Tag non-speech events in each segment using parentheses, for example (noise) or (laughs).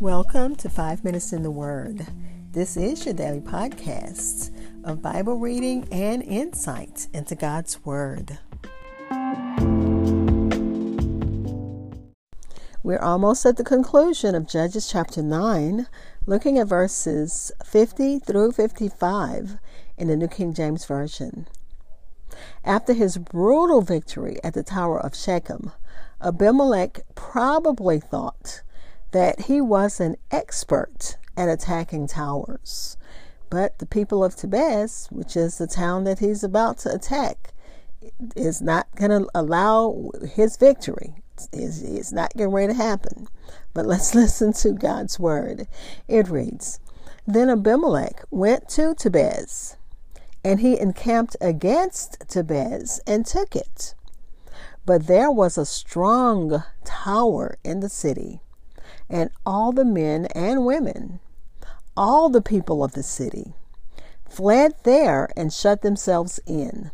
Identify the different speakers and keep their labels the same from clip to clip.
Speaker 1: Welcome to Five Minutes in the Word. This is your daily podcast of Bible reading and insight into God's Word. We're almost at the conclusion of Judges chapter 9, looking at verses 50 through 55 in the New King James Version. After his brutal victory at the Tower of Shechem, Abimelech probably thought that he was an expert at attacking towers. But the people of Thebez, which is the town that he's about to attack, is not going to allow his victory. It's, it's not getting ready to happen. But let's (laughs) listen to God's word. It reads Then Abimelech went to Thebez, and he encamped against Thebez and took it. But there was a strong tower in the city and all the men and women, all the people of the city, fled there and shut themselves in.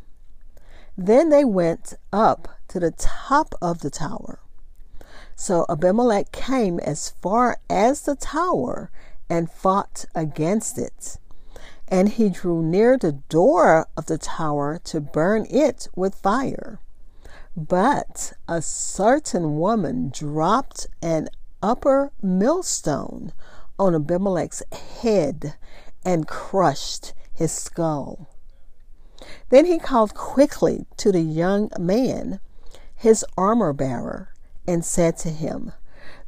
Speaker 1: Then they went up to the top of the tower. So Abimelech came as far as the tower and fought against it. And he drew near the door of the tower to burn it with fire. But a certain woman dropped an upper millstone on Abimelech's head and crushed his skull. Then he called quickly to the young man, his armor bearer, and said to him,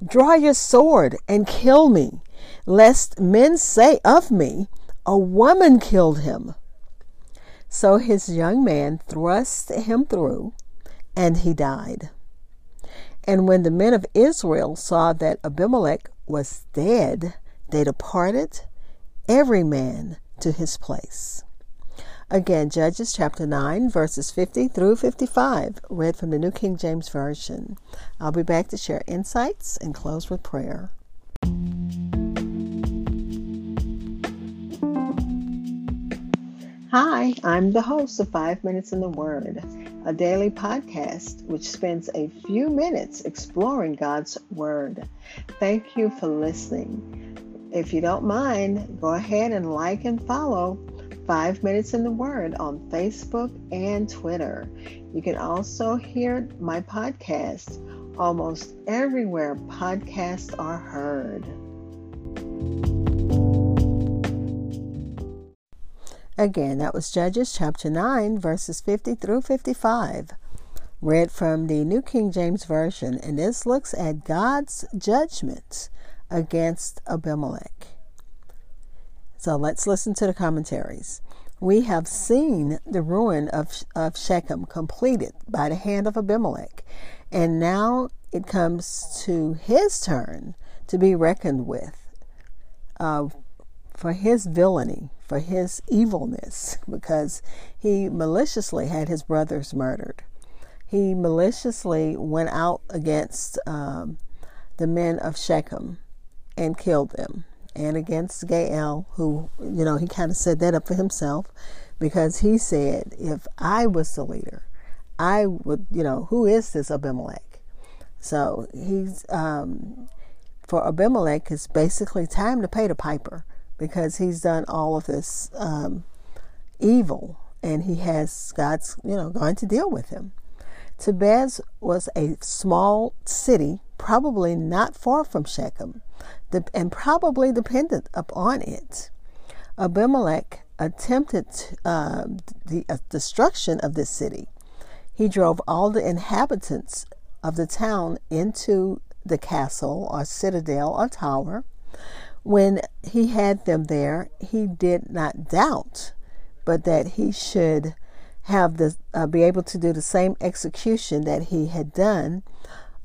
Speaker 1: Draw your sword and kill me, lest men say of me, A woman killed him. So his young man thrust him through, and he died. And when the men of Israel saw that Abimelech was dead, they departed, every man to his place. Again, Judges chapter 9, verses 50 through 55, read from the New King James Version. I'll be back to share insights and close with prayer. Hi, I'm the host of Five Minutes in the Word a daily podcast which spends a few minutes exploring God's Word. Thank you for listening. If you don't mind, go ahead and like and follow Five Minutes in the Word on Facebook and Twitter. You can also hear my podcast almost everywhere podcasts are heard. Again, that was Judges chapter 9, verses 50 through 55, read from the New King James Version, and this looks at God's judgment against Abimelech. So let's listen to the commentaries. We have seen the ruin of, of Shechem completed by the hand of Abimelech, and now it comes to his turn to be reckoned with uh, for his villainy for his evilness because he maliciously had his brothers murdered. He maliciously went out against um, the men of Shechem and killed them, and against Gaal, who, you know, he kind of set that up for himself because he said, if I was the leader, I would, you know, who is this Abimelech? So he's, um, for Abimelech, it's basically time to pay the piper because he's done all of this um, evil and he has God's, you know, going to deal with him. Thebez was a small city, probably not far from Shechem, and probably dependent upon it. Abimelech attempted uh, the uh, destruction of this city. He drove all the inhabitants of the town into the castle or citadel or tower when he had them there, he did not doubt, but that he should have the uh, be able to do the same execution that he had done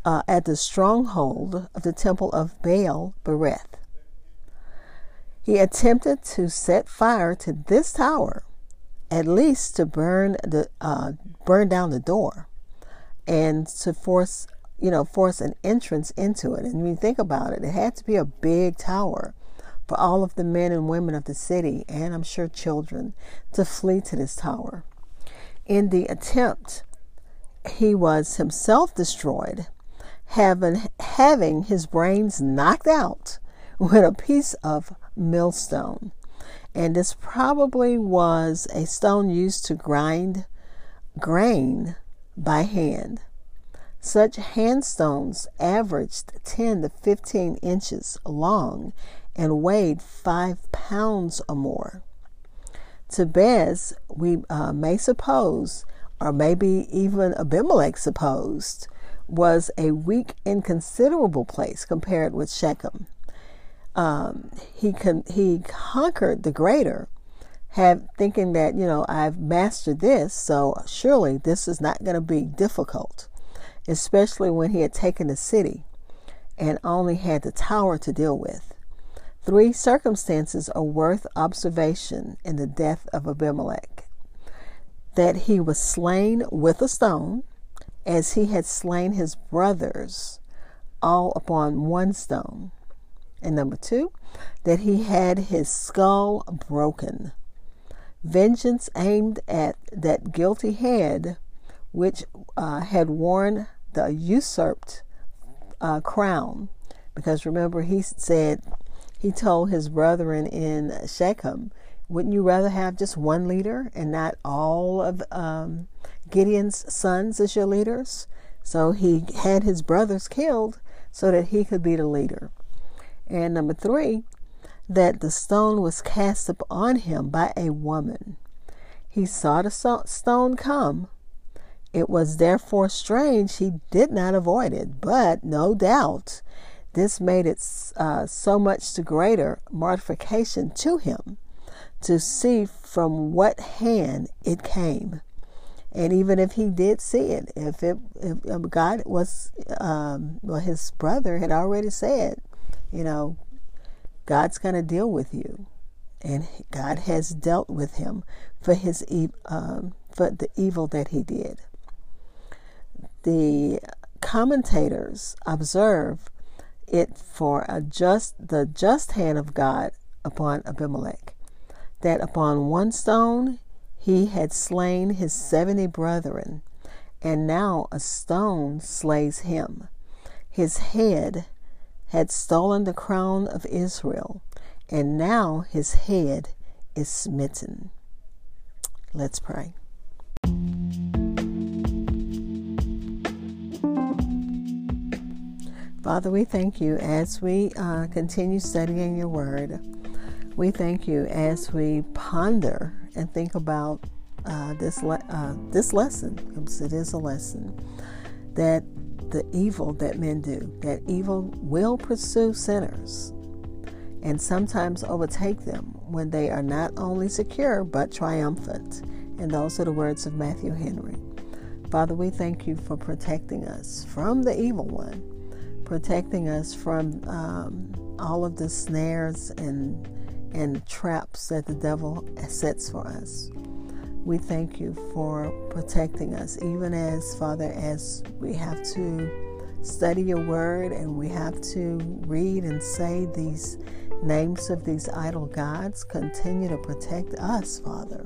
Speaker 1: uh, at the stronghold of the temple of Baal Berith. He attempted to set fire to this tower, at least to burn the uh, burn down the door, and to force you know, force an entrance into it. And when you think about it, it had to be a big tower for all of the men and women of the city, and I'm sure children, to flee to this tower. In the attempt, he was himself destroyed, having, having his brains knocked out with a piece of millstone. And this probably was a stone used to grind grain by hand. Such handstones averaged 10 to 15 inches long and weighed 5 pounds or more. Thebez, we uh, may suppose, or maybe even Abimelech supposed, was a weak, inconsiderable place compared with Shechem. Um, he con- he conquered the greater, have thinking that you know I've mastered this, so surely this is not going to be difficult, especially when he had taken the city and only had the tower to deal with. Three circumstances are worth observation in the death of Abimelech: that he was slain with a stone, as he had slain his brothers, all upon one stone. And number two, that he had his skull broken. Vengeance aimed at that guilty head which uh, had worn the usurped uh, crown. Because remember, he said, he told his brethren in Shechem, wouldn't you rather have just one leader and not all of um, Gideon's sons as your leaders. So he had his brothers killed so that he could be the leader. And number three, that the stone was cast upon him by a woman. He saw the stone come. It was therefore strange he did not avoid it, but no doubt this made it uh, so much the greater mortification to him to see from what hand it came. And even if he did see it, if it if God was, um, well, his brother had already said, you know, God's going to deal with you, and God has dealt with him for his um, for the evil that he did. The commentators observe it for a just the just hand of God upon Abimelech, that upon one stone he had slain his seventy brethren, and now a stone slays him. His head had stolen the crown of Israel, and now his head is smitten. Let's pray. Father, we thank you as we uh, continue studying your word. We thank you as we ponder and think about uh, this le- uh, this lesson, it is a lesson, that the evil that men do, that evil will pursue sinners and sometimes overtake them when they are not only secure but triumphant. And those are the words of Matthew Henry. Father, we thank you for protecting us from the evil one, protecting us from um, all of the snares and and traps that the devil sets for us. We thank you for protecting us, even as, Father, as we have to study your word and we have to read and say these names of these idol gods. Continue to protect us, Father,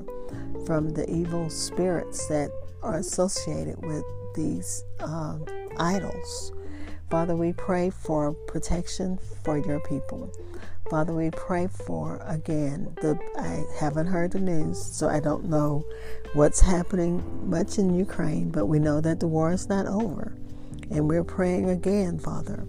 Speaker 1: from the evil spirits that are associated with these um, idols. Father, we pray for protection for your people. Father, we pray for again. The I haven't heard the news, so I don't know what's happening much in Ukraine, but we know that the war is not over. And we're praying again, Father,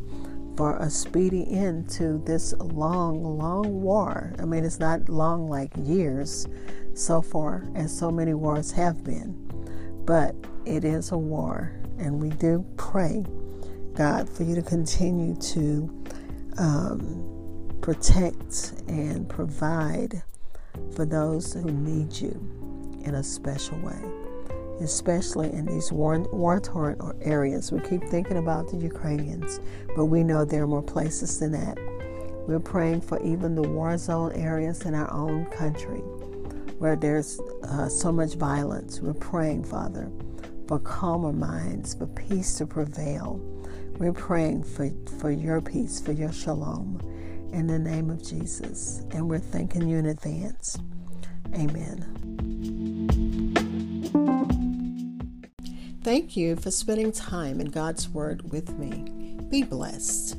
Speaker 1: for a speedy end to this long, long war. I mean, it's not long like years so far, as so many wars have been, but it is a war. And we do pray, God, for you to continue to um, protect and provide for those who need you in a special way, especially in these war torn areas. We keep thinking about the Ukrainians, but we know there are more places than that. We're praying for even the war zone areas in our own country where there's uh, so much violence. We're praying, Father, for calmer minds, for peace to prevail. We're praying for, for your peace, for your shalom in the name of Jesus. And we're thanking you in advance. Amen. Thank you for spending time in God's Word with me. Be blessed.